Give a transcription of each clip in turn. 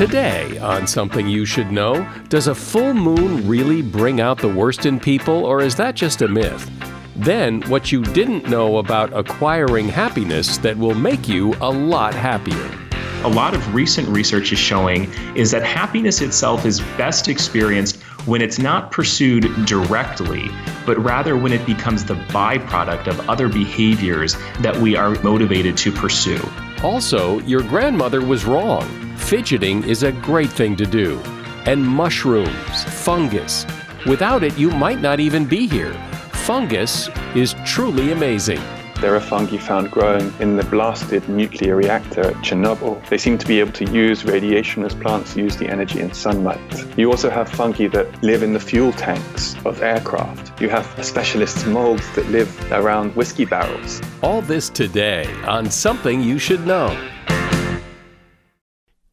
Today, on Something You Should Know, does a full moon really bring out the worst in people, or is that just a myth? Then, what you didn't know about acquiring happiness that will make you a lot happier. A lot of recent research is showing is that happiness itself is best experienced when it's not pursued directly, but rather when it becomes the byproduct of other behaviors that we are motivated to pursue. Also, your grandmother was wrong. Fidgeting is a great thing to do. And mushrooms, fungus. Without it, you might not even be here. Fungus is truly amazing. There are fungi found growing in the blasted nuclear reactor at Chernobyl. They seem to be able to use radiation as plants use the energy in sunlight. You also have fungi that live in the fuel tanks of aircraft. You have specialist molds that live around whiskey barrels. All this today on Something You Should Know.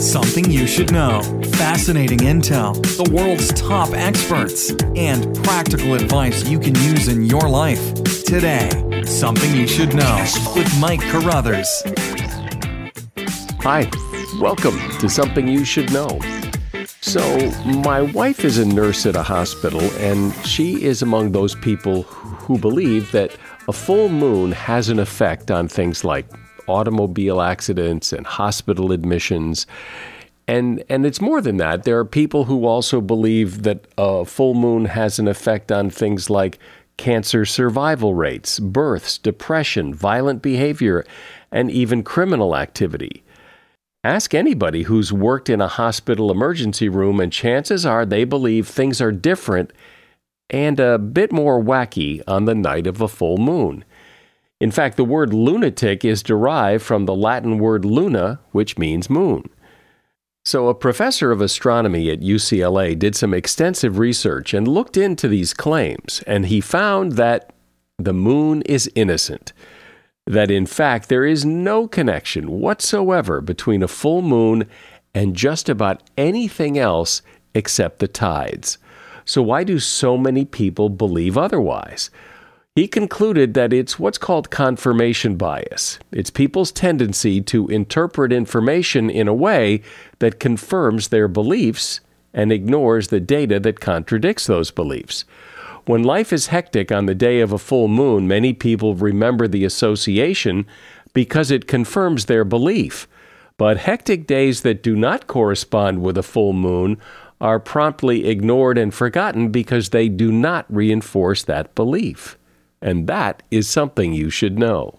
Something you should know. Fascinating intel, the world's top experts, and practical advice you can use in your life. Today, Something You Should Know with Mike Carruthers. Hi, welcome to Something You Should Know. So, my wife is a nurse at a hospital, and she is among those people who believe that a full moon has an effect on things like automobile accidents and hospital admissions. And, and it's more than that. There are people who also believe that a full moon has an effect on things like cancer survival rates, births, depression, violent behavior, and even criminal activity. Ask anybody who's worked in a hospital emergency room, and chances are they believe things are different and a bit more wacky on the night of a full moon. In fact, the word lunatic is derived from the Latin word luna, which means moon. So, a professor of astronomy at UCLA did some extensive research and looked into these claims, and he found that the moon is innocent. That in fact, there is no connection whatsoever between a full moon and just about anything else except the tides. So, why do so many people believe otherwise? He concluded that it's what's called confirmation bias. It's people's tendency to interpret information in a way that confirms their beliefs and ignores the data that contradicts those beliefs. When life is hectic on the day of a full moon, many people remember the association because it confirms their belief. But hectic days that do not correspond with a full moon are promptly ignored and forgotten because they do not reinforce that belief. And that is something you should know.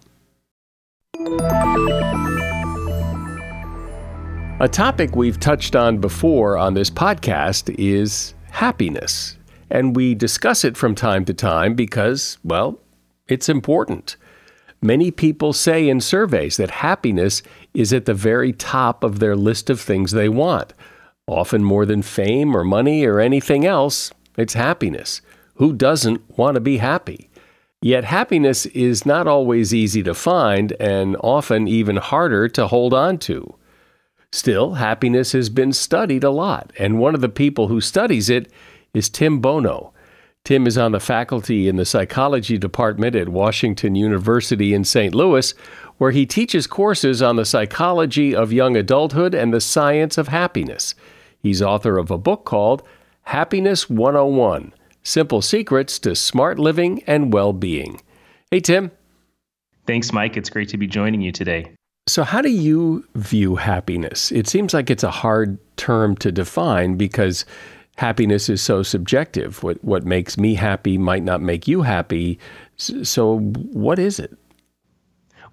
A topic we've touched on before on this podcast is happiness. And we discuss it from time to time because, well, it's important. Many people say in surveys that happiness is at the very top of their list of things they want. Often more than fame or money or anything else, it's happiness. Who doesn't want to be happy? Yet happiness is not always easy to find and often even harder to hold on to. Still, happiness has been studied a lot, and one of the people who studies it is Tim Bono. Tim is on the faculty in the psychology department at Washington University in St. Louis, where he teaches courses on the psychology of young adulthood and the science of happiness. He's author of a book called Happiness 101 Simple Secrets to Smart Living and Well Being. Hey, Tim. Thanks, Mike. It's great to be joining you today. So, how do you view happiness? It seems like it's a hard term to define because happiness is so subjective. What what makes me happy might not make you happy. So, what is it?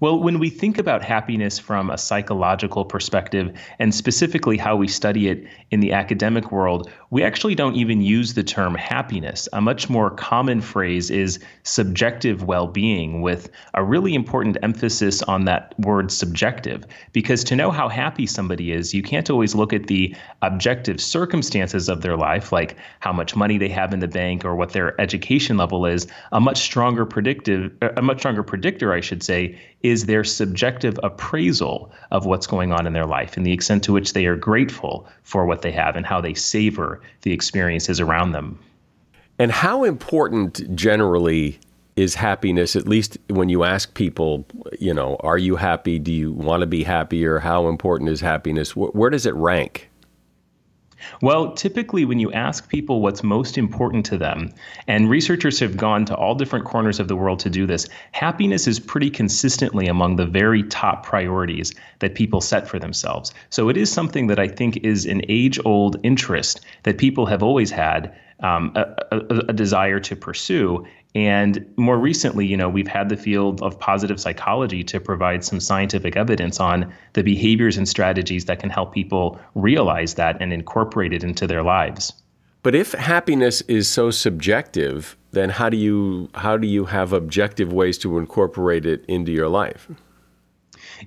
Well, when we think about happiness from a psychological perspective, and specifically how we study it in the academic world, we actually don't even use the term happiness. A much more common phrase is subjective well being, with a really important emphasis on that word subjective. Because to know how happy somebody is, you can't always look at the objective circumstances of their life, like how much money they have in the bank or what their education level is. A much stronger predictive, a much stronger predictor, I should say, is their subjective appraisal of what's going on in their life and the extent to which they are grateful for what they have and how they savor the experiences around them. And how important generally is happiness, at least when you ask people, you know, are you happy? Do you want to be happier? How important is happiness? Where does it rank? Well, typically, when you ask people what's most important to them, and researchers have gone to all different corners of the world to do this, happiness is pretty consistently among the very top priorities that people set for themselves. So it is something that I think is an age old interest that people have always had um, a, a, a, desire to pursue. And more recently, you know, we've had the field of positive psychology to provide some scientific evidence on the behaviors and strategies that can help people realize that and incorporate it into their lives. But if happiness is so subjective, then how do you how do you have objective ways to incorporate it into your life?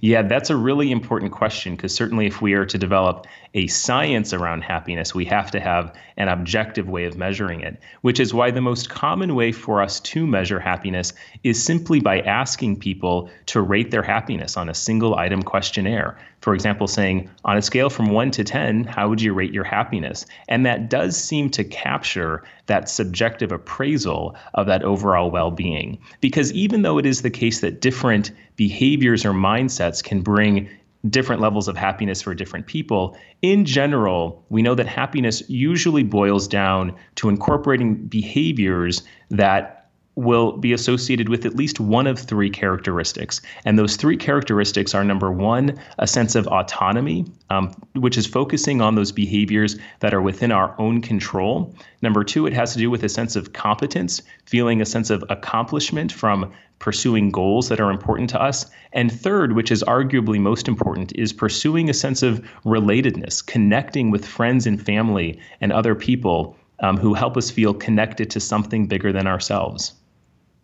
Yeah, that's a really important question because certainly if we are to develop a science around happiness, we have to have an objective way of measuring it, which is why the most common way for us to measure happiness is simply by asking people to rate their happiness on a single item questionnaire. For example, saying, on a scale from 1 to 10, how would you rate your happiness? And that does seem to capture that subjective appraisal of that overall well being. Because even though it is the case that different behaviors or mindsets can bring different levels of happiness for different people. In general, we know that happiness usually boils down to incorporating behaviors that will be associated with at least one of three characteristics. And those three characteristics are number one, a sense of autonomy, um, which is focusing on those behaviors that are within our own control. Number two, it has to do with a sense of competence, feeling a sense of accomplishment from pursuing goals that are important to us. And third, which is arguably most important, is pursuing a sense of relatedness, connecting with friends and family and other people um, who help us feel connected to something bigger than ourselves.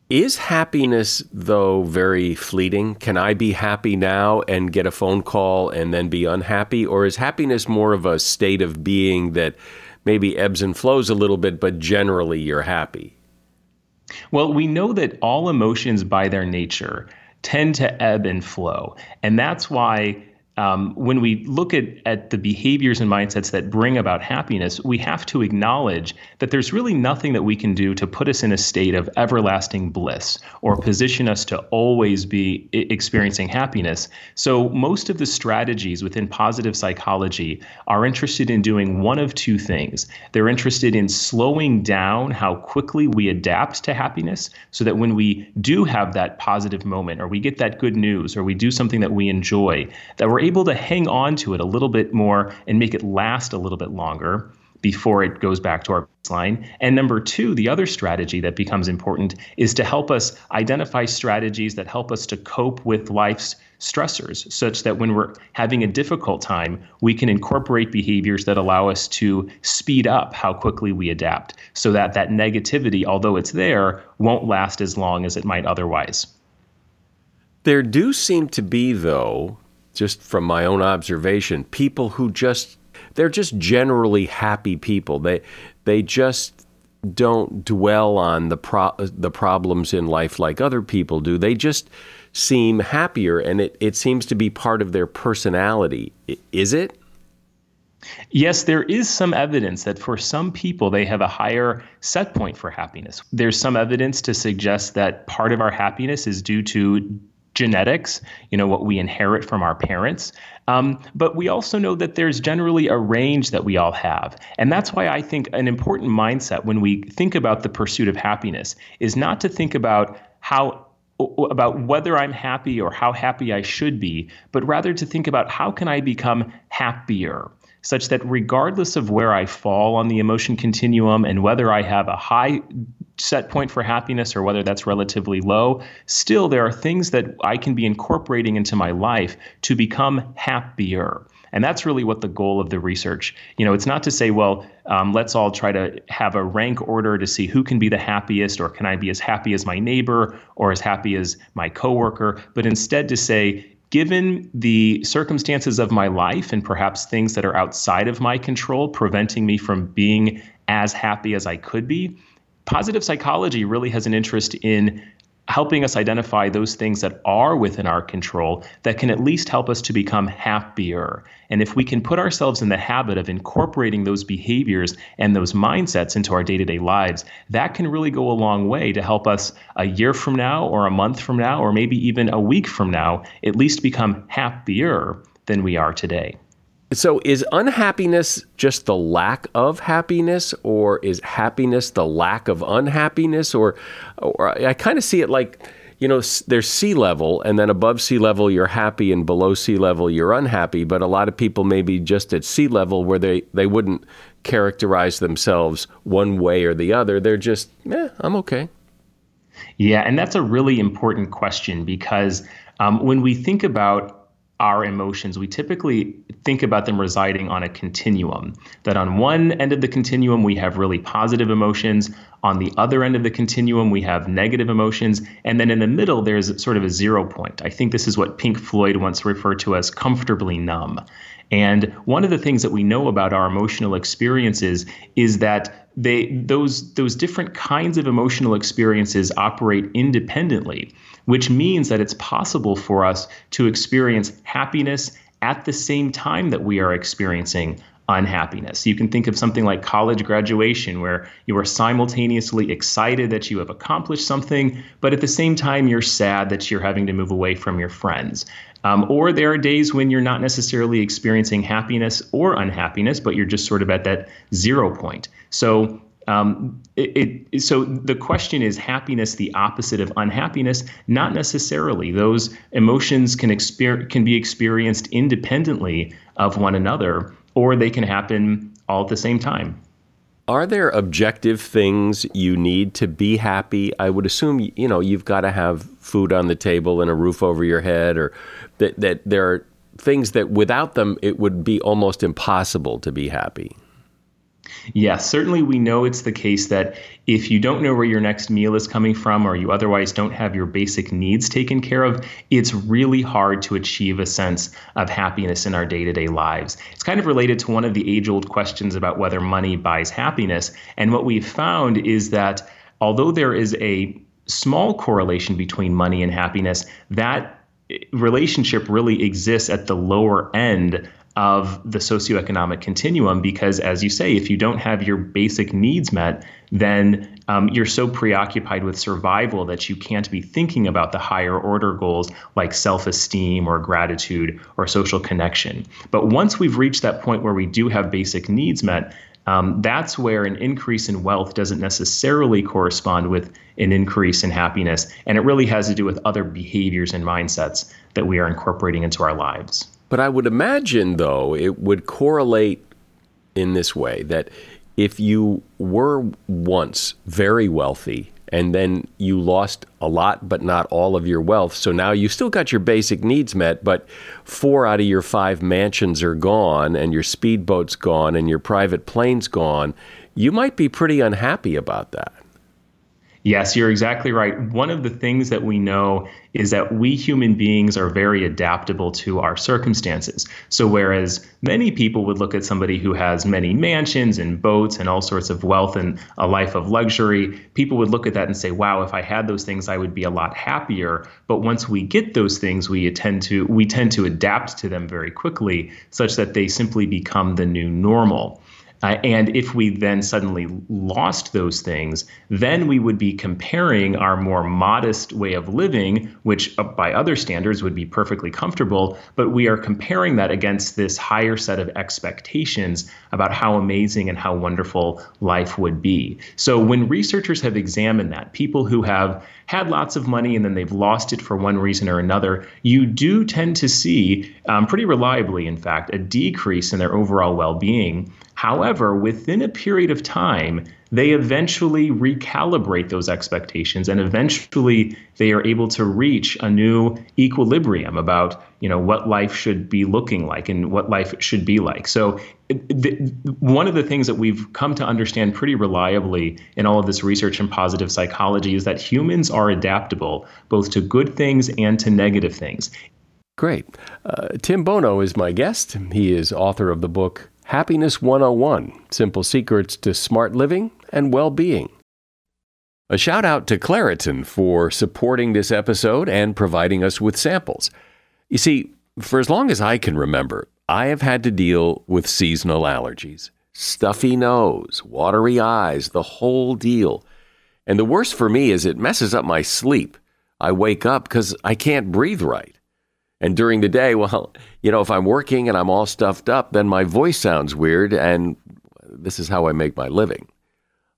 Is happiness, though, very fleeting? Can I be happy now and get a phone call and then be unhappy? Or is happiness more of a state of being that maybe ebbs and flows a little bit, but generally you're happy? Well, we know that all emotions, by their nature, tend to ebb and flow. And that's why um, when we look at, at the behaviors and mindsets that bring about happiness, we have to acknowledge that there's really nothing that we can do to put us in a state of everlasting bliss or position us to always be experiencing happiness. So, most of the strategies within positive psychology are interested in doing one of two things. They're interested in slowing down how quickly we adapt to happiness so that when we do have that positive moment or we get that good news or we do something that we enjoy, that we're able to hang on to it a little bit more and make it last a little bit longer before it goes back to our baseline. And number two, the other strategy that becomes important is to help us identify strategies that help us to cope with life's stressors, such that when we're having a difficult time, we can incorporate behaviors that allow us to speed up how quickly we adapt so that that negativity, although it's there, won't last as long as it might otherwise. There do seem to be, though, just from my own observation, people who just they're just generally happy people. They they just don't dwell on the pro- the problems in life like other people do. They just seem happier, and it, it seems to be part of their personality. Is it? Yes, there is some evidence that for some people they have a higher set point for happiness. There's some evidence to suggest that part of our happiness is due to genetics, you know, what we inherit from our parents. Um, but we also know that there's generally a range that we all have. And that's why I think an important mindset when we think about the pursuit of happiness is not to think about how about whether I'm happy or how happy I should be, but rather to think about how can I become happier such that regardless of where I fall on the emotion continuum and whether I have a high set point for happiness or whether that's relatively low, still there are things that I can be incorporating into my life to become happier. And that's really what the goal of the research. You know, it's not to say, well, um, let's all try to have a rank order to see who can be the happiest, or can I be as happy as my neighbor, or as happy as my coworker, but instead to say, given the circumstances of my life and perhaps things that are outside of my control, preventing me from being as happy as I could be, positive psychology really has an interest in helping us identify those things that are within our control that can at least help us to become happier. And if we can put ourselves in the habit of incorporating those behaviors and those mindsets into our day to day lives, that can really go a long way to help us a year from now, or a month from now, or maybe even a week from now, at least become happier than we are today. So, is unhappiness just the lack of happiness, or is happiness the lack of unhappiness? Or, or I kind of see it like, you know, there's sea level, and then above sea level you're happy, and below sea level you're unhappy. But a lot of people may be just at sea level where they, they wouldn't characterize themselves one way or the other. They're just, eh, I'm okay. Yeah, and that's a really important question because um, when we think about our emotions, we typically think about them residing on a continuum. That on one end of the continuum, we have really positive emotions. On the other end of the continuum, we have negative emotions. And then in the middle, there's sort of a zero point. I think this is what Pink Floyd once referred to as comfortably numb. And one of the things that we know about our emotional experiences is that they those those different kinds of emotional experiences operate independently which means that it's possible for us to experience happiness at the same time that we are experiencing unhappiness. You can think of something like college graduation, where you are simultaneously excited that you have accomplished something, but at the same time, you're sad that you're having to move away from your friends. Um, or there are days when you're not necessarily experiencing happiness or unhappiness, but you're just sort of at that zero point. So um, it, it, so the question is happiness the opposite of unhappiness? Not necessarily. Those emotions can exper- can be experienced independently of one another, or they can happen all at the same time. Are there objective things you need to be happy? I would assume you know you've got to have food on the table and a roof over your head, or that that there are things that without them it would be almost impossible to be happy. Yes, certainly we know it's the case that if you don't know where your next meal is coming from or you otherwise don't have your basic needs taken care of, it's really hard to achieve a sense of happiness in our day to day lives. It's kind of related to one of the age old questions about whether money buys happiness. And what we've found is that although there is a small correlation between money and happiness, that relationship really exists at the lower end of the socioeconomic continuum because, as you say, if you don't have your basic needs met, then um, you're so preoccupied with survival that you can't be thinking about the higher order goals like self esteem or gratitude or social connection. But once we've reached that point where we do have basic needs met, um, that's where an increase in wealth doesn't necessarily correspond with an increase in happiness. And it really has to do with other behaviors and mindsets that we are incorporating into our lives. But I would imagine, though, it would correlate in this way that if you were once very wealthy and then you lost a lot but not all of your wealth. So now you still got your basic needs met, but four out of your five mansions are gone and your speedboat's gone and your private plane's gone. You might be pretty unhappy about that. Yes, you're exactly right. One of the things that we know is that we human beings are very adaptable to our circumstances. So, whereas many people would look at somebody who has many mansions and boats and all sorts of wealth and a life of luxury, people would look at that and say, wow, if I had those things, I would be a lot happier. But once we get those things, we tend to we tend to adapt to them very quickly, such that they simply become the new normal. Uh, and if we then suddenly lost those things, then we would be comparing our more modest way of living, which uh, by other standards would be perfectly comfortable, but we are comparing that against this higher set of expectations about how amazing and how wonderful life would be. So when researchers have examined that, people who have had lots of money and then they've lost it for one reason or another, you do tend to see, um, pretty reliably, in fact, a decrease in their overall well being. However, within a period of time, they eventually recalibrate those expectations and eventually they are able to reach a new equilibrium about you know what life should be looking like and what life should be like. So the, one of the things that we've come to understand pretty reliably in all of this research in positive psychology is that humans are adaptable both to good things and to negative things. Great. Uh, tim bono is my guest. He is author of the book Happiness 101 Simple Secrets to Smart Living and Well Being. A shout out to Claritin for supporting this episode and providing us with samples. You see, for as long as I can remember, I have had to deal with seasonal allergies stuffy nose, watery eyes, the whole deal. And the worst for me is it messes up my sleep. I wake up because I can't breathe right. And during the day, well, you know, if I'm working and I'm all stuffed up, then my voice sounds weird, and this is how I make my living.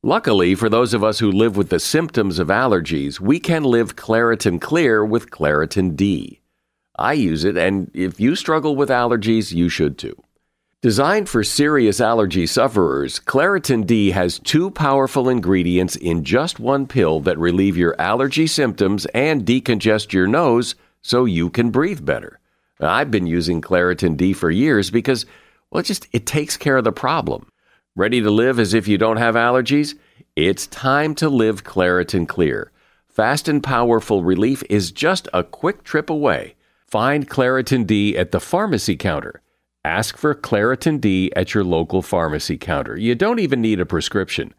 Luckily, for those of us who live with the symptoms of allergies, we can live Claritin Clear with Claritin D. I use it, and if you struggle with allergies, you should too. Designed for serious allergy sufferers, Claritin D has two powerful ingredients in just one pill that relieve your allergy symptoms and decongest your nose so you can breathe better. I've been using Claritin D for years because, well, it just it takes care of the problem. Ready to live as if you don't have allergies? It's time to live Claritin Clear. Fast and powerful relief is just a quick trip away. Find Claritin D at the pharmacy counter. Ask for Claritin D at your local pharmacy counter. You don't even need a prescription.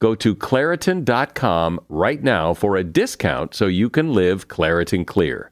Go to Claritin.com right now for a discount so you can live Claritin Clear.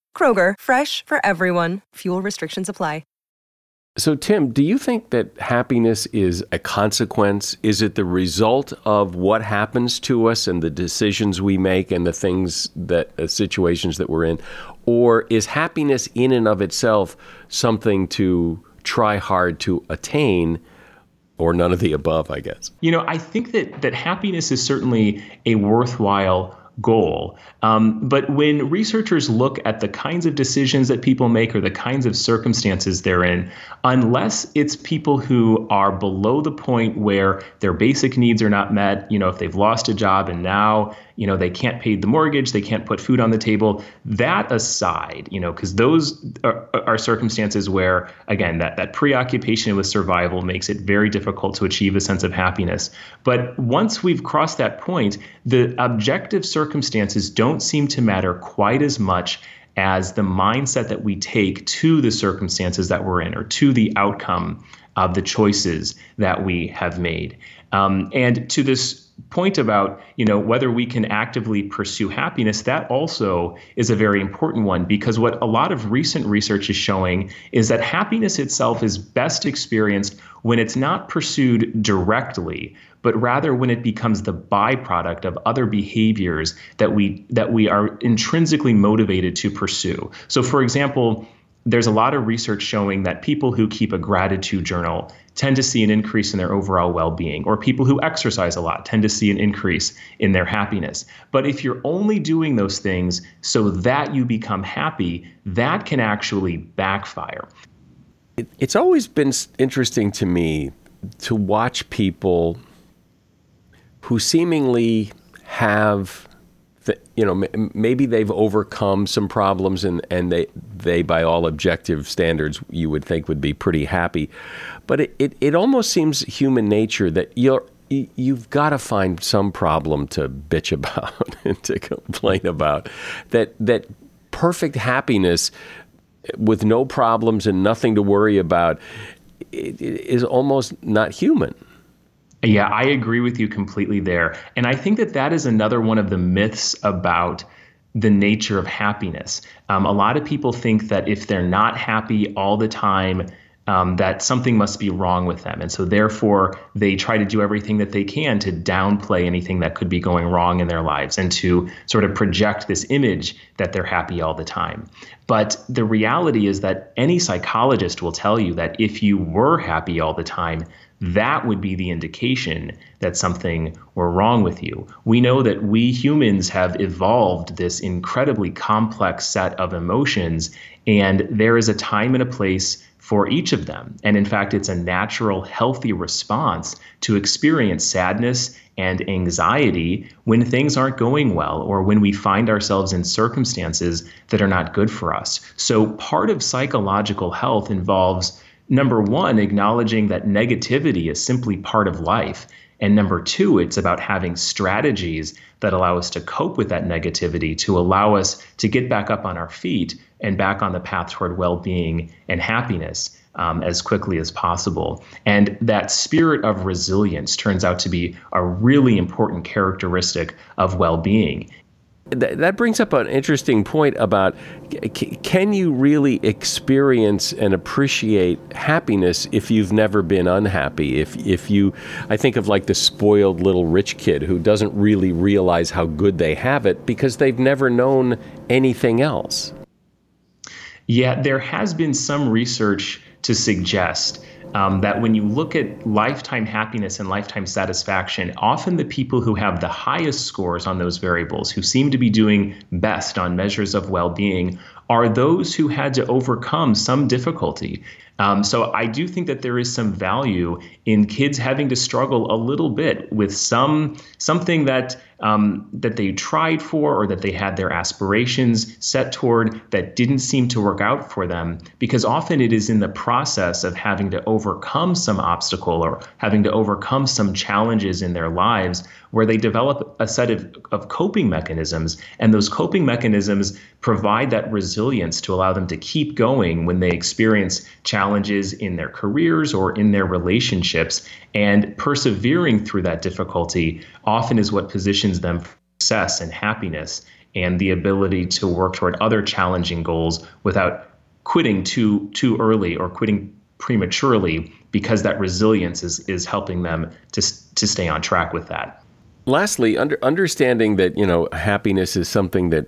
Kroger, fresh for everyone. Fuel restrictions apply. So, Tim, do you think that happiness is a consequence? Is it the result of what happens to us and the decisions we make and the things that, uh, situations that we're in? Or is happiness in and of itself something to try hard to attain? Or none of the above, I guess. You know, I think that that happiness is certainly a worthwhile goal. Um, but when researchers look at the kinds of decisions that people make or the kinds of circumstances they're in, unless it's people who are below the point where their basic needs are not met, you know, if they've lost a job and now you know they can't pay the mortgage they can't put food on the table that aside you know because those are, are, circumstances where again that, that preoccupation with survival makes it very difficult to achieve a sense of happiness but once we've crossed that point the objective circumstances don't seem to matter quite as much as the mindset that we take to the circumstances that we're in or to the outcome of the choices that we have made. Um, and to this point about you know whether we can actively pursue happiness that also is a very important one because what a lot of recent research is showing is that happiness itself is best experienced when it's not pursued directly but rather when it becomes the byproduct of other behaviors that we that we are intrinsically motivated to pursue. So for example there's a lot of research showing that people who keep a gratitude journal tend to see an increase in their overall well being, or people who exercise a lot tend to see an increase in their happiness. But if you're only doing those things so that you become happy, that can actually backfire. It's always been interesting to me to watch people who seemingly have you know maybe they've overcome some problems and and they they by all objective standards you would think would be pretty happy. But it, it, it almost seems human nature that you're you've got to find some problem to bitch about and to complain about. That that perfect happiness eh, with no problems and nothing to worry about is almost not human yeah, I agree with you completely there. And I think that that is another one of the myths about the nature of happiness. Um, a lot of people think that if they're not happy all the time, um, that something must be wrong with them. And so, therefore, they try to do everything that they can to downplay anything that could be going wrong in their lives and to sort of project this image that they're happy all the time. But the reality is that any psychologist will tell you that if you were happy all the time, that would be the indication that something were wrong with you. We know that we humans have evolved this incredibly complex set of emotions, and there is a time and a place for each of them. And in fact, it's a natural, healthy response to experience sadness and anxiety when things aren't going well or when we find ourselves in circumstances that are not good for us. So, part of psychological health involves number one, acknowledging that negativity is simply part of life. And number two, it's about having strategies that allow us to cope with that negativity, to allow us to get back up on our feet and back on the path toward well being and happiness. Um, as quickly as possible. And that spirit of resilience turns out to be a really important characteristic of well being that brings up an interesting point about can you really experience and appreciate happiness if you've never been unhappy? If if you I think of like the spoiled little rich kid who doesn't really realize how good they have it because they've never known anything else. Yeah there has been some research to suggest um, that when you look at lifetime happiness and lifetime satisfaction, often the people who have the highest scores on those variables, who seem to be doing best on measures of well being, are those who had to overcome some difficulty. Um, so I do think that there is some value in kids having to struggle a little bit with some something that um, that they tried for or that they had their aspirations set toward that didn't seem to work out for them. Because often it is in the process of having to overcome some obstacle or having to overcome some challenges in their lives where they develop a set of, of coping mechanisms. And those coping mechanisms provide that resilience to allow them to keep going when they experience challenges in their careers or in their relationships. And persevering through that difficulty often is what positions them for success and happiness and the ability to work toward other challenging goals without quitting too too early or quitting prematurely because that resilience is is helping them to to stay on track with that. Lastly, under, understanding that you know happiness is something that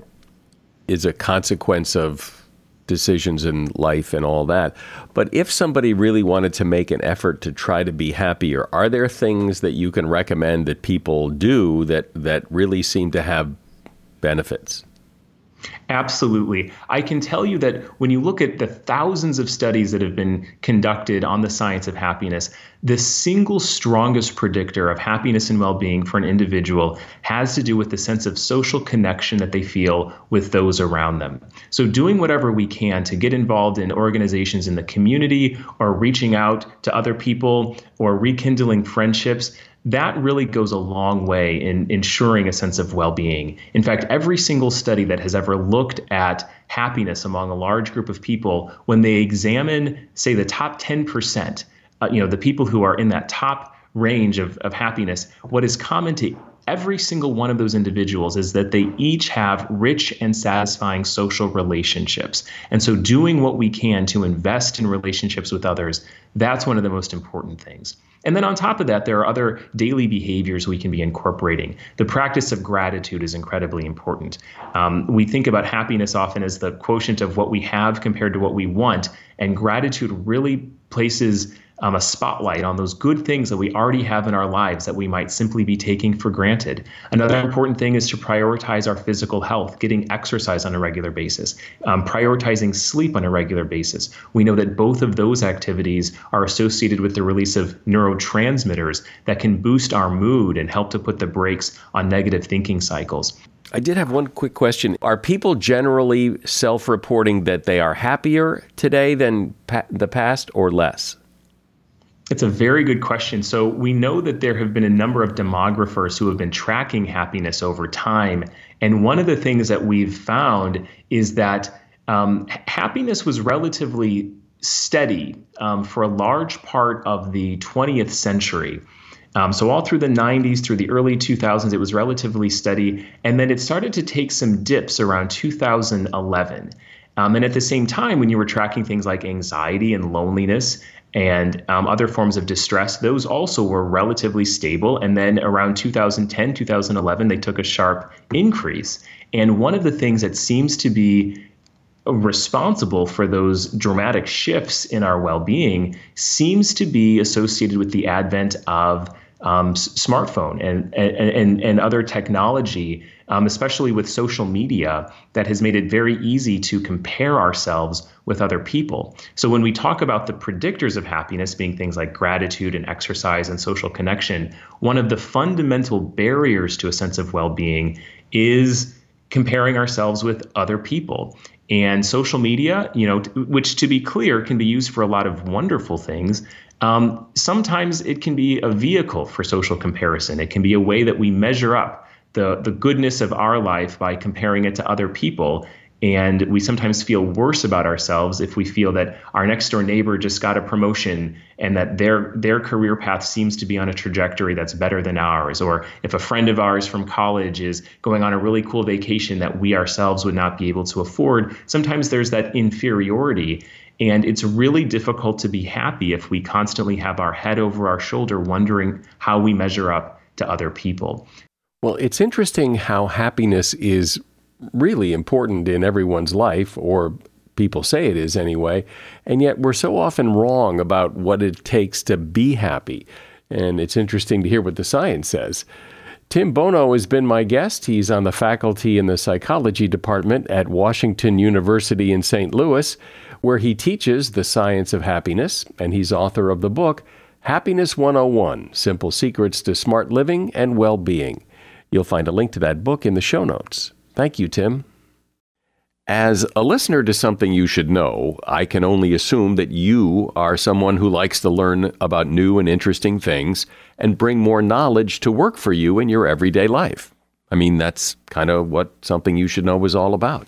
is a consequence of decisions in life and all that. But if somebody really wanted to make an effort to try to be happier, are there things that you can recommend that people do that that really seem to have benefits? Absolutely. I can tell you that when you look at the thousands of studies that have been conducted on the science of happiness, the single strongest predictor of happiness and well being for an individual has to do with the sense of social connection that they feel with those around them. So, doing whatever we can to get involved in organizations in the community or reaching out to other people or rekindling friendships that really goes a long way in ensuring a sense of well being. In fact, every single study that has ever looked at happiness among a large group of people, when they examine, say, the top 10% uh, you know, the people who are in that top range of, of happiness, what is common to every single one of those individuals is that they each have rich and satisfying social relationships. And so, doing what we can to invest in relationships with others, that's one of the most important things. And then on top of that, there are other daily behaviors we can be incorporating. The practice of gratitude is incredibly important. Um, we think about happiness often as the quotient of what we have compared to what we want, and gratitude really places um, a spotlight on those good things that we already have in our lives that we might simply be taking for granted. Another important thing is to prioritize our physical health, getting exercise on a regular basis, um, prioritizing sleep on a regular basis. We know that both of those activities are associated with the release of neurotransmitters that can boost our mood and help to put the brakes on negative thinking cycles. I did have one quick question. Are people generally self reporting that they are happier today than pa- the past or less? It's a very good question. So, we know that there have been a number of demographers who have been tracking happiness over time. And one of the things that we've found is that um, happiness was relatively steady um, for a large part of the 20th century. Um, so, all through the 90s, through the early 2000s, it was relatively steady. And then it started to take some dips around 2011. Um, and at the same time, when you were tracking things like anxiety and loneliness, and um, other forms of distress, those also were relatively stable. And then around 2010, 2011, they took a sharp increase. And one of the things that seems to be responsible for those dramatic shifts in our well being seems to be associated with the advent of um, smartphone and, and, and, other technology um, especially with social media, that has made it very easy to compare ourselves with other people. So when we talk about the predictors of happiness being things like gratitude and exercise and social connection, one of the fundamental barriers to a sense of well being is comparing ourselves with other people. And social media, you know, which to be clear can be used for a lot of wonderful things, um, sometimes it can be a vehicle for social comparison. It can be a way that we measure up the the goodness of our life by comparing it to other people. And we sometimes feel worse about ourselves if we feel that our next door neighbor just got a promotion and that their their career path seems to be on a trajectory that's better than ours. Or if a friend of ours from college is going on a really cool vacation that we ourselves would not be able to afford sometimes there's that inferiority and it's really difficult to be happy if we constantly have our head over our shoulder wondering how we measure up to other people. Well, it's interesting how happiness is really important in everyone's life, or people say it is anyway, and yet we're so often wrong about what it takes to be happy. And it's interesting to hear what the science says. Tim Bono has been my guest. He's on the faculty in the psychology department at Washington University in St. Louis, where he teaches the science of happiness, and he's author of the book Happiness 101 Simple Secrets to Smart Living and Well Being. You'll find a link to that book in the show notes. Thank you, Tim. As a listener to something you should know, I can only assume that you are someone who likes to learn about new and interesting things and bring more knowledge to work for you in your everyday life. I mean, that's kind of what something you should know is all about.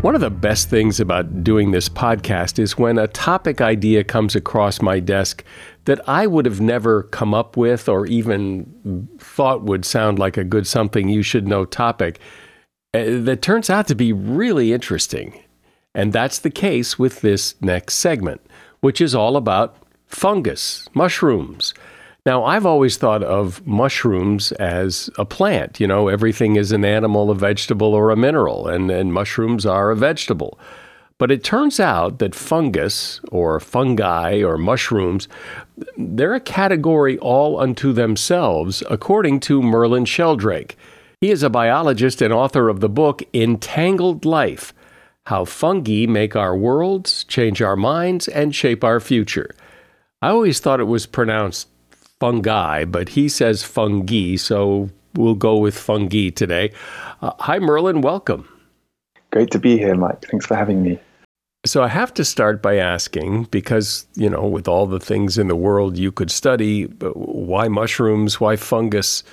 One of the best things about doing this podcast is when a topic idea comes across my desk that I would have never come up with or even thought would sound like a good something you should know topic. Uh, that turns out to be really interesting. And that's the case with this next segment, which is all about fungus, mushrooms. Now, I've always thought of mushrooms as a plant. You know, everything is an animal, a vegetable, or a mineral, and, and mushrooms are a vegetable. But it turns out that fungus or fungi or mushrooms, they're a category all unto themselves, according to Merlin Sheldrake. He is a biologist and author of the book Entangled Life How Fungi Make Our Worlds, Change Our Minds, and Shape Our Future. I always thought it was pronounced fungi, but he says fungi, so we'll go with fungi today. Uh, hi, Merlin. Welcome. Great to be here, Mike. Thanks for having me. So I have to start by asking because, you know, with all the things in the world you could study, why mushrooms, why fungus?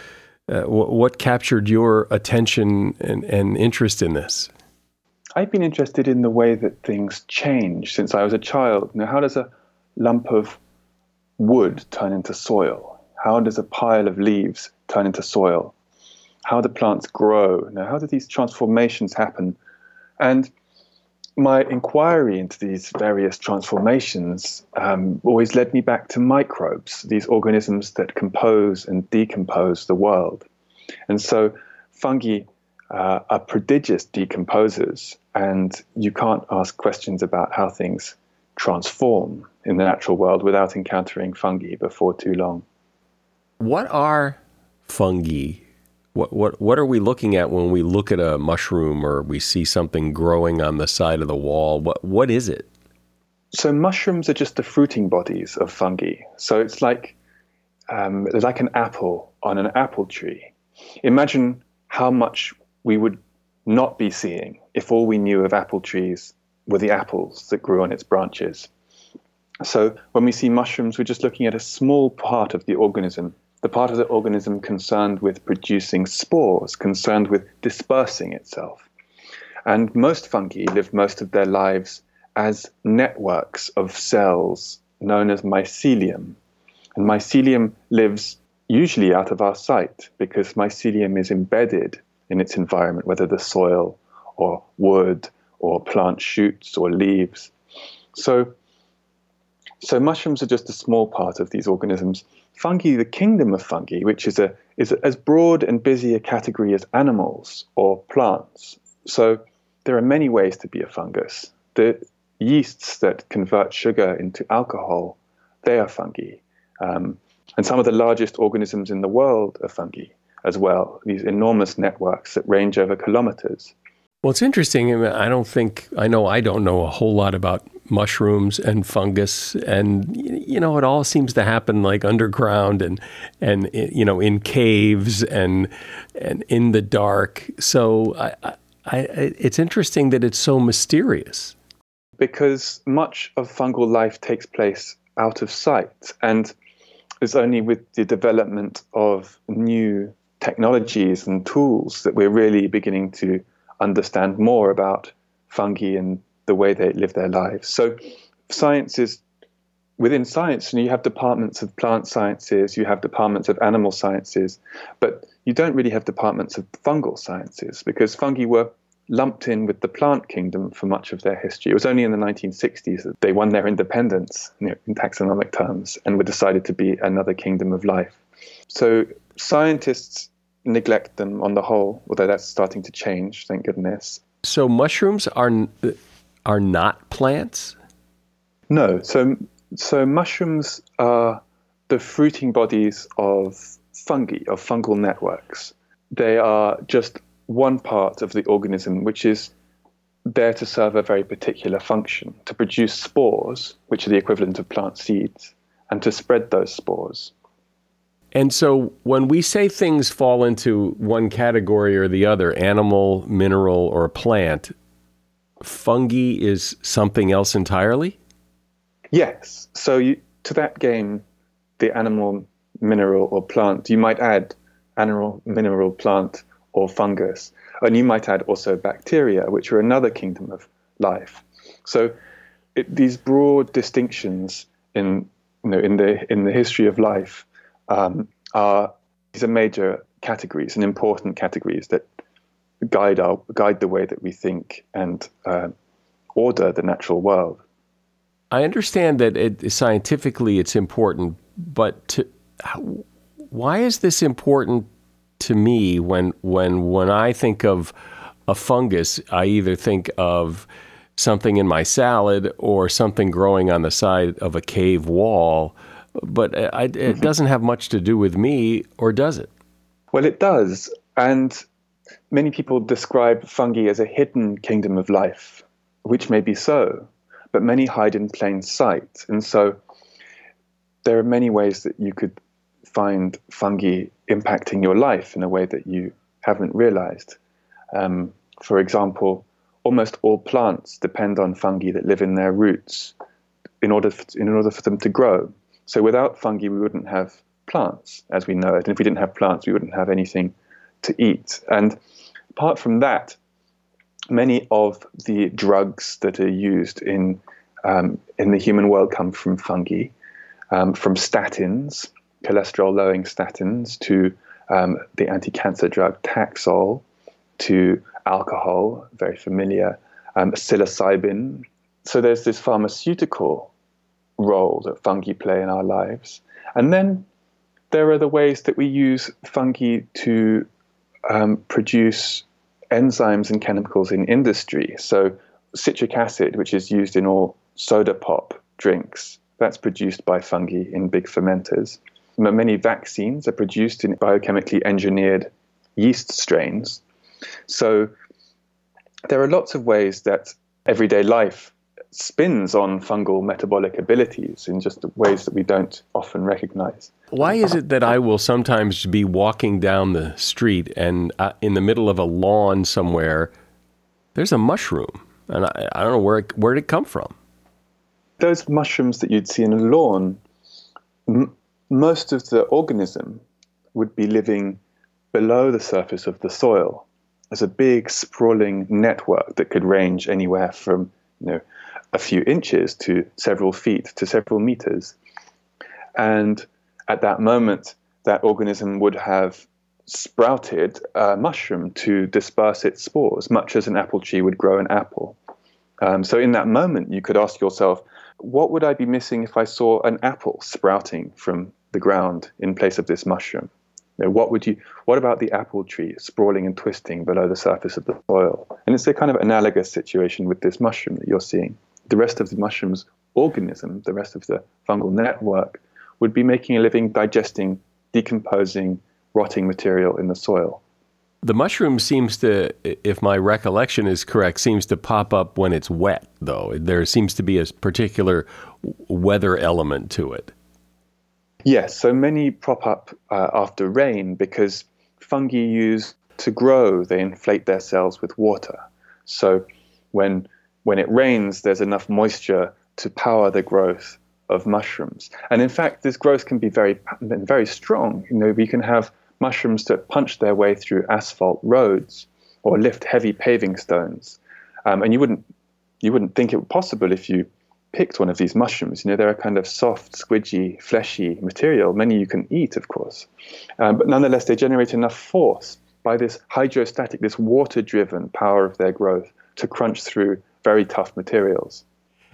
Uh, what captured your attention and, and interest in this? I've been interested in the way that things change since I was a child. Now, how does a lump of wood turn into soil? How does a pile of leaves turn into soil? How do plants grow? Now, how do these transformations happen? And my inquiry into these various transformations um, always led me back to microbes, these organisms that compose and decompose the world. And so fungi uh, are prodigious decomposers, and you can't ask questions about how things transform in the natural world without encountering fungi before too long. What are fungi? What, what, what are we looking at when we look at a mushroom or we see something growing on the side of the wall? What, what is it? So mushrooms are just the fruiting bodies of fungi. So it's like um, like an apple on an apple tree. Imagine how much we would not be seeing if all we knew of apple trees were the apples that grew on its branches. So when we see mushrooms, we're just looking at a small part of the organism the part of the organism concerned with producing spores, concerned with dispersing itself. And most fungi live most of their lives as networks of cells known as mycelium. And mycelium lives usually out of our sight because mycelium is embedded in its environment, whether the soil or wood or plant shoots or leaves. So, so mushrooms are just a small part of these organisms fungi, the kingdom of fungi, which is a is as broad and busy a category as animals or plants. So there are many ways to be a fungus. The yeasts that convert sugar into alcohol, they are fungi. Um, and some of the largest organisms in the world are fungi as well, these enormous networks that range over kilometers. Well, it's interesting. I don't think, I know I don't know a whole lot about mushrooms and fungus. And, you know, it all seems to happen like underground and, and you know, in caves and, and in the dark. So I, I, it's interesting that it's so mysterious. Because much of fungal life takes place out of sight. And it's only with the development of new technologies and tools that we're really beginning to understand more about fungi and the way they live their lives. So, science is within science, and you have departments of plant sciences, you have departments of animal sciences, but you don't really have departments of fungal sciences because fungi were lumped in with the plant kingdom for much of their history. It was only in the 1960s that they won their independence you know, in taxonomic terms and were decided to be another kingdom of life. So scientists neglect them on the whole, although that's starting to change, thank goodness. So mushrooms are are not plants? No. So so mushrooms are the fruiting bodies of fungi, of fungal networks. They are just one part of the organism which is there to serve a very particular function, to produce spores, which are the equivalent of plant seeds, and to spread those spores. And so when we say things fall into one category or the other, animal, mineral, or plant, fungi is something else entirely? Yes. So you, to that game, the animal, mineral, or plant, you might add animal, mineral, plant, or fungus. And you might add also bacteria, which are another kingdom of life. So it, these broad distinctions in, you know, in, the, in the history of life um, are these are major categories and important categories that guide our guide the way that we think and uh, order the natural world. I understand that it, scientifically it's important, but to why is this important to me when when when I think of a fungus? I either think of something in my salad or something growing on the side of a cave wall, but I, it mm-hmm. doesn't have much to do with me, or does it? Well, it does, and many people describe fungi as a hidden kingdom of life, which may be so, but many hide in plain sight, and so there are many ways that you could find fungi impacting your life in a way that you haven't realized. Um, for example, almost all plants depend on fungi that live in their roots in order for, in order for them to grow. So without fungi, we wouldn't have plants as we know it. And if we didn't have plants, we wouldn't have anything to eat. And apart from that, many of the drugs that are used in um, in the human world come from fungi, um, from statins, cholesterol-lowering statins, to um, the anti-cancer drug Taxol, to alcohol, very familiar, um, psilocybin. So there's this pharmaceutical role that fungi play in our lives. And then there are the ways that we use fungi to um, produce enzymes and chemicals in industry. So citric acid, which is used in all soda pop drinks, that's produced by fungi in big fermenters. Many vaccines are produced in biochemically engineered yeast strains so there are lots of ways that everyday life spins on fungal metabolic abilities in just ways that we don't often recognize. Why is it that I will sometimes be walking down the street and uh, in the middle of a lawn somewhere, there's a mushroom, and I, I don't know where it, where did it come from? Those mushrooms that you'd see in a lawn, m- most of the organism would be living below the surface of the soil as a big sprawling network that could range anywhere from you know a few inches to several feet to several meters. And at that moment, that organism would have sprouted a mushroom to disperse its spores, much as an apple tree would grow an apple. Um, so, in that moment, you could ask yourself, what would I be missing if I saw an apple sprouting from the ground in place of this mushroom? You know, what would you? What about the apple tree sprawling and twisting below the surface of the soil? And it's a kind of analogous situation with this mushroom that you're seeing. The rest of the mushroom's organism, the rest of the fungal network, would be making a living digesting, decomposing, rotting material in the soil. The mushroom seems to, if my recollection is correct, seems to pop up when it's wet, though. There seems to be a particular weather element to it. Yes, so many prop up uh, after rain because fungi use to grow, they inflate their cells with water. So when when it rains, there's enough moisture to power the growth of mushrooms. And in fact, this growth can be very very strong. You know, we can have mushrooms that punch their way through asphalt roads or lift heavy paving stones. Um, and you wouldn't you wouldn't think it possible if you picked one of these mushrooms. You know, they're a kind of soft, squidgy, fleshy material. Many you can eat, of course. Um, but nonetheless, they generate enough force by this hydrostatic, this water driven power of their growth to crunch through very tough materials.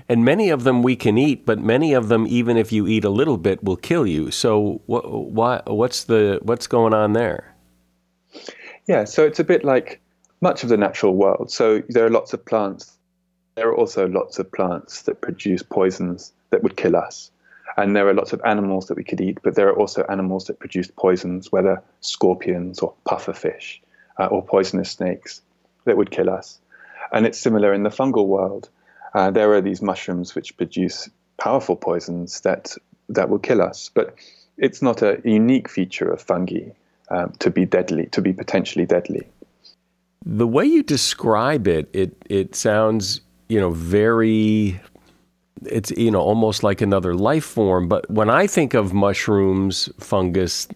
And many of them we can eat, but many of them, even if you eat a little bit, will kill you. So, what, what's the what's going on there? Yeah, so it's a bit like much of the natural world. So there are lots of plants there are also lots of plants that produce poisons that would kill us. And there are lots of animals that we could eat, but there are also animals that produce poisons, whether scorpions or pufferfish uh, or poisonous snakes that would kill us. And it's similar in the fungal world. Uh, there are these mushrooms which produce powerful poisons that, that will kill us. But it's not a unique feature of fungi um, to be deadly, to be potentially deadly. The way you describe it, it, it sounds you know, very it's you know almost like another life form but when i think of mushrooms fungus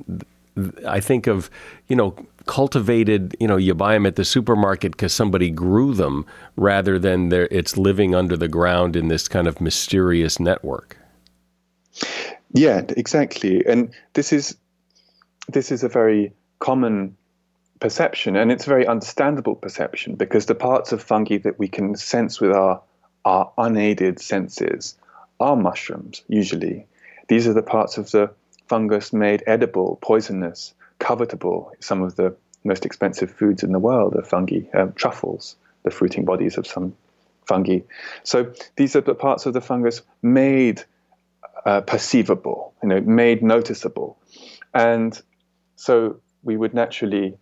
i think of you know cultivated you know you buy them at the supermarket because somebody grew them rather than it's living under the ground in this kind of mysterious network yeah exactly and this is this is a very common perception, and it's a very understandable perception because the parts of fungi that we can sense with our our unaided senses are mushrooms. Usually, these are the parts of the fungus made edible, poisonous, covetable. Some of the most expensive foods in the world are fungi, um, truffles, the fruiting bodies of some fungi. So these are the parts of the fungus made uh, perceivable, you know, made noticeable. And so we would naturally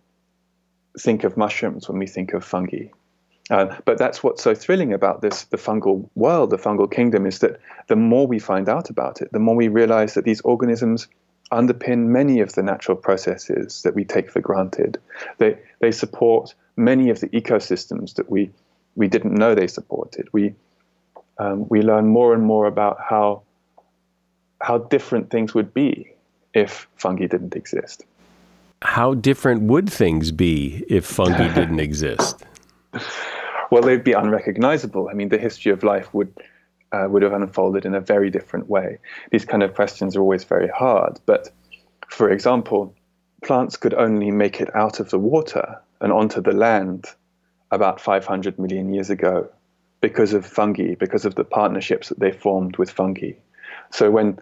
think of mushrooms when we think of fungi. Uh, but that's what's so thrilling about this, the fungal world, the fungal kingdom, is that the more we find out about it, the more we realize that these organisms underpin many of the natural processes that we take for granted. They, they support many of the ecosystems that we, we didn't know they supported. We, um, we learn more and more about how, how different things would be if fungi didn't exist. How different would things be if fungi didn't exist? Well, they'd be unrecognizable. I mean, the history of life would uh, would have unfolded in a very different way. These kind of questions are always very hard. But for example, plants could only make it out of the water and onto the land about 500 million years ago because of fungi, because of the partnerships that they formed with fungi. So when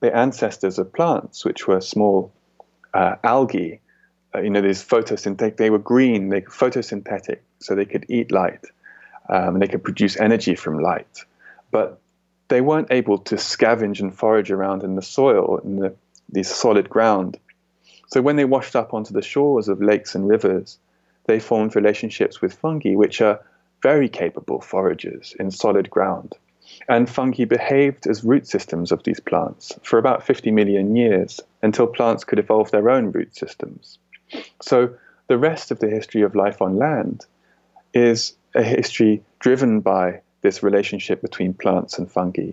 the ancestors of plants, which were small uh, algae, uh, you know, these photosynthetic, they were green, they photosynthetic, so they could eat light, um, and they could produce energy from light. But they weren't able to scavenge and forage around in the soil, in the, the solid ground. So when they washed up onto the shores of lakes and rivers, they formed relationships with fungi, which are very capable foragers in solid ground. And fungi behaved as root systems of these plants for about 50 million years until plants could evolve their own root systems. So the rest of the history of life on land is a history driven by this relationship between plants and fungi.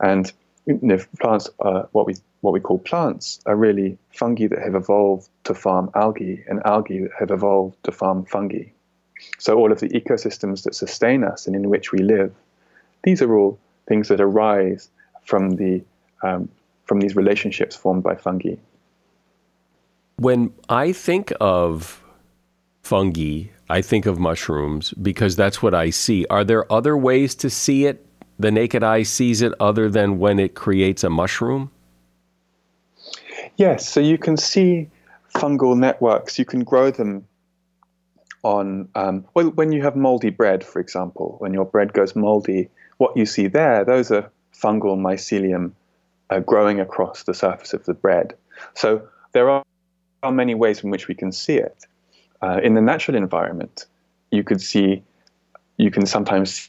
And you know, plants, are what we what we call plants, are really fungi that have evolved to farm algae, and algae that have evolved to farm fungi. So all of the ecosystems that sustain us and in which we live, these are all things that arise from the um, from these relationships formed by fungi. When I think of fungi, I think of mushrooms because that's what I see. Are there other ways to see it? The naked eye sees it other than when it creates a mushroom? Yes, so you can see fungal networks. You can grow them on, um, well, when you have moldy bread, for example, when your bread goes moldy, what you see there, those are fungal mycelium uh, growing across the surface of the bread. So there are, are many ways in which we can see it. Uh, in the natural environment, you could see, you can sometimes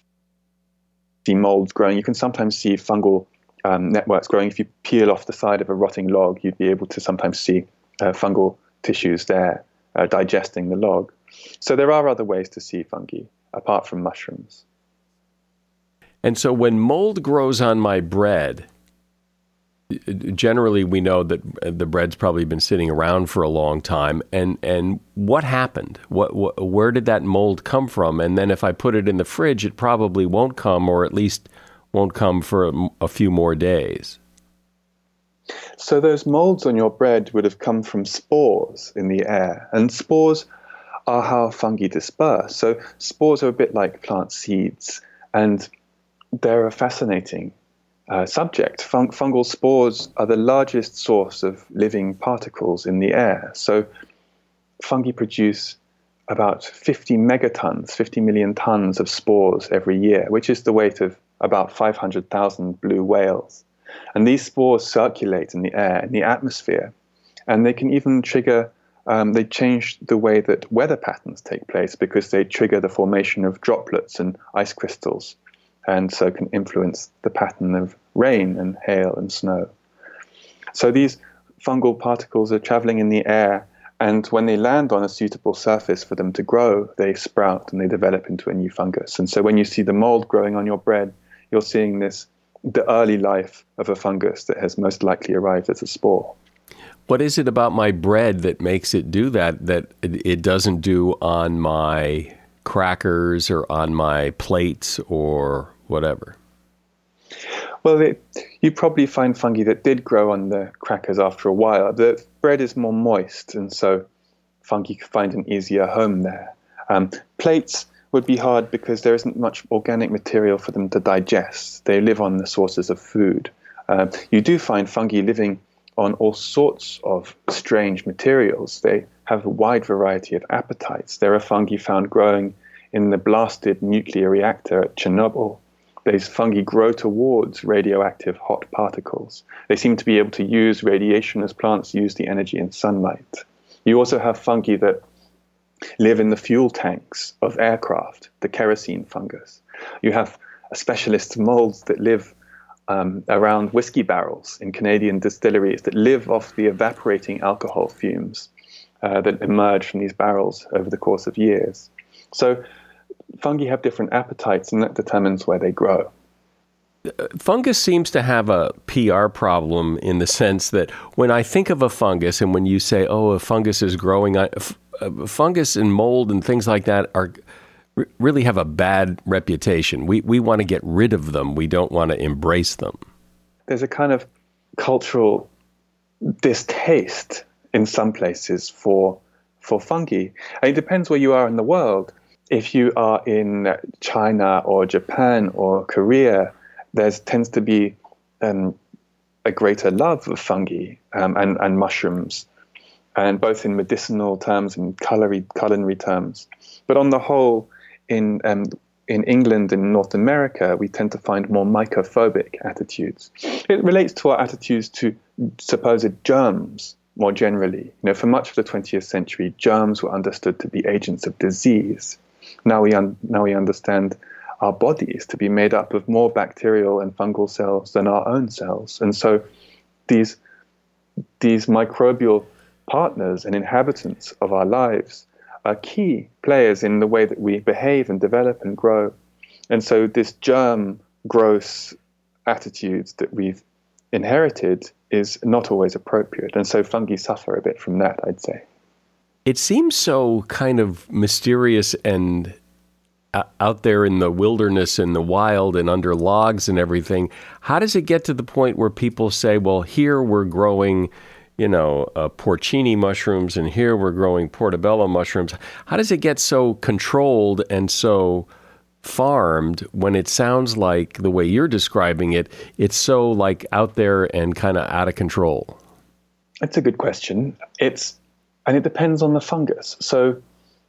see molds growing. You can sometimes see fungal um, networks growing. If you peel off the side of a rotting log, you'd be able to sometimes see uh, fungal tissues there uh, digesting the log. So there are other ways to see fungi apart from mushrooms. And so when mold grows on my bread, generally we know that uh, the bread's probably been sitting around for a long time. And and what happened? What, what, where did that mold come from? And then if i put it in the fridge it probably won't come or at least won't come for a, a few more days. So those molds on your bread would have come from spores in the air. And spores are how fungi disperse. So spores are a bit like plant seeds. And they're a fascinating uh, subject. Fung- fungal spores are the largest source of living particles in the air. So fungi produce about 50 megatons, 50 million tons of spores every year, which is the weight of about 500,000 blue whales. And these spores circulate in the air, in the atmosphere, and they can even trigger, um, they change the way that weather patterns take place because they trigger the formation of droplets and ice crystals and so can influence the pattern of rain and hail and snow. So these fungal particles are traveling in the air, and when they land on a suitable surface for them to grow, they sprout and they develop into a new fungus. And so when you see the mold growing on your bread, you're seeing this the early life of a fungus that has most likely arrived as a spore. What is it about my bread that makes it do that that it doesn't do on my crackers or on my plates or whatever? Well, it, you probably find fungi that did grow on the crackers after a while. The bread is more moist, and so fungi could find an easier home there. Um, plates would be hard because there isn't much organic material for them to digest. They live on the sources of food. Um, you do find fungi living on all sorts of strange materials. They have a wide variety of appetites. There are fungi found growing in the blasted nuclear reactor at Chernobyl. These fungi grow towards radioactive hot particles. They seem to be able to use radiation as plants use the energy in sunlight. You also have fungi that live in the fuel tanks of aircraft, the kerosene fungus. You have specialist molds that live um, around whiskey barrels in Canadian distilleries that live off the evaporating alcohol fumes uh, that emerge from these barrels over the course of years. So fungi have different appetites, and that determines where they grow. Fungus seems to have a PR problem in the sense that when I think of a fungus, and when you say, "Oh, a fungus is growing," uh, fungus and mold and things like that are really have a bad reputation. We we want to get rid of them. We don't want to embrace them. There's a kind of cultural distaste in some places for for fungi. And it depends where you are in the world. If you are in China or Japan or Korea, there tends to be um, a greater love of fungi um, and, and mushrooms, and both in medicinal terms and culinary, culinary terms. But on the whole, in um, in England and North America, we tend to find more mycophobic attitudes. It relates to our attitudes to supposed germs more generally. You know, for much of the 20th century, germs were understood to be agents of disease. Now we un- now we understand our bodies to be made up of more bacterial and fungal cells than our own cells, and so these these microbial partners and inhabitants of our lives are key players in the way that we behave and develop and grow. And so this germ gross attitudes that we've inherited is not always appropriate. And so fungi suffer a bit from that, I'd say. It seems so kind of mysterious and uh, out there in the wilderness and the wild and under logs and everything. How does it get to the point where people say, well, here we're growing you know, uh, porcini mushrooms, and here we're growing portobello mushrooms. How does it get so controlled and so farmed when it sounds like the way you're describing it, it's so like out there and kind of out of control? That's a good question. It's and it depends on the fungus. So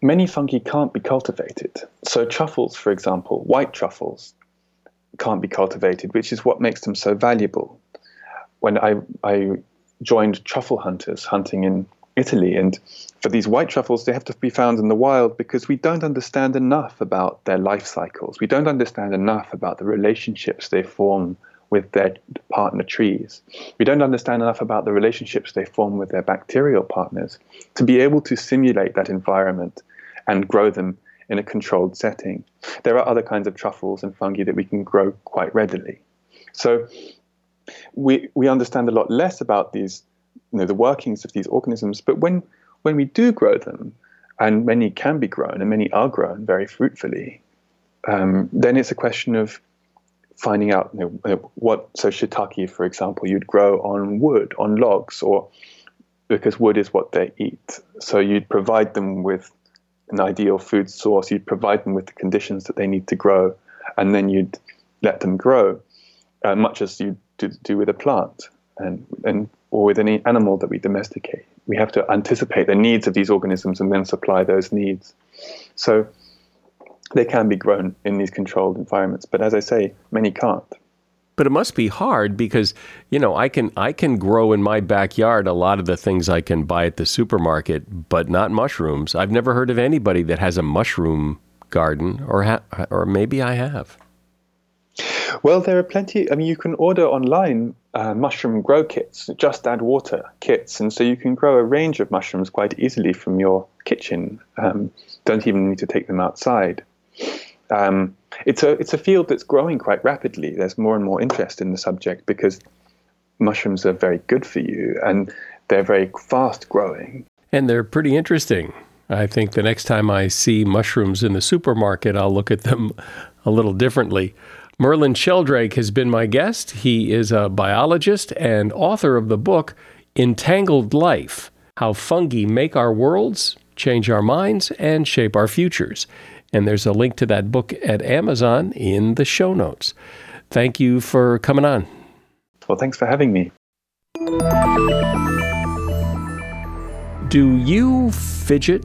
many fungi can't be cultivated. So truffles, for example, white truffles can't be cultivated, which is what makes them so valuable. When I, I joined truffle hunters hunting in Italy. And for these white truffles, they have to be found in the wild because we don't understand enough about their life cycles. We don't understand enough about the relationships they form with their partner trees. We don't understand enough about the relationships they form with their bacterial partners to be able to simulate that environment and grow them in a controlled setting. There are other kinds of truffles and fungi that we can grow quite readily. So we we understand a lot less about these, you know, the workings of these organisms. But when when we do grow them, and many can be grown, and many are grown very fruitfully, um, then it's a question of finding out you know, what. So shiitake, for example, you'd grow on wood, on logs, or because wood is what they eat. So you'd provide them with an ideal food source. You'd provide them with the conditions that they need to grow, and then you'd let them grow, uh, much as you to do with a plant and, and or with any animal that we domesticate. We have to anticipate the needs of these organisms and then supply those needs. So they can be grown in these controlled environments, but as I say, many can't. But it must be hard because you know I can I can grow in my backyard a lot of the things I can buy at the supermarket, but not mushrooms. I've never heard of anybody that has a mushroom garden, or ha- or maybe I have. Well, there are plenty. I mean, you can order online uh, mushroom grow kits, just add water kits, and so you can grow a range of mushrooms quite easily from your kitchen. Um, don't even need to take them outside. Um, it's a it's a field that's growing quite rapidly. There's more and more interest in the subject because mushrooms are very good for you and they're very fast growing. And they're pretty interesting. I think the next time I see mushrooms in the supermarket, I'll look at them a little differently. Merlin Sheldrake has been my guest. He is a biologist and author of the book Entangled Life How Fungi Make Our Worlds, Change Our Minds, and Shape Our Futures. And there's a link to that book at Amazon in the show notes. Thank you for coming on. Well, thanks for having me. Do you fidget?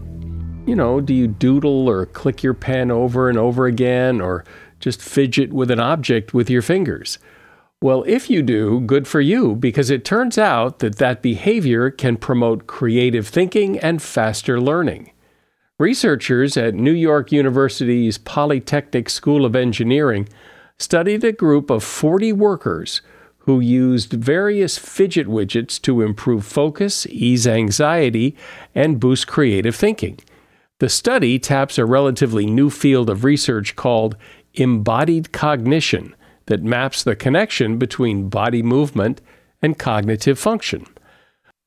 You know, do you doodle or click your pen over and over again or just fidget with an object with your fingers? Well, if you do, good for you, because it turns out that that behavior can promote creative thinking and faster learning. Researchers at New York University's Polytechnic School of Engineering studied a group of 40 workers who used various fidget widgets to improve focus, ease anxiety, and boost creative thinking. The study taps a relatively new field of research called embodied cognition that maps the connection between body movement and cognitive function.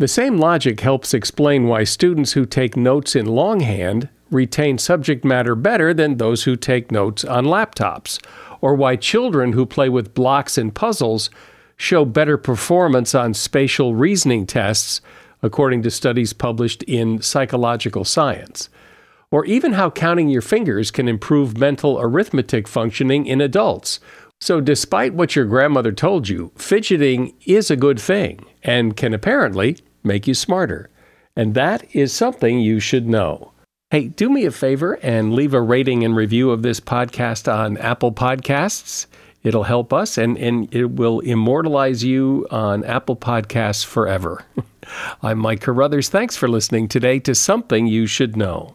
The same logic helps explain why students who take notes in longhand retain subject matter better than those who take notes on laptops, or why children who play with blocks and puzzles show better performance on spatial reasoning tests, according to studies published in Psychological Science. Or even how counting your fingers can improve mental arithmetic functioning in adults. So, despite what your grandmother told you, fidgeting is a good thing and can apparently make you smarter. And that is something you should know. Hey, do me a favor and leave a rating and review of this podcast on Apple Podcasts. It'll help us and, and it will immortalize you on Apple Podcasts forever. I'm Mike Carruthers. Thanks for listening today to Something You Should Know.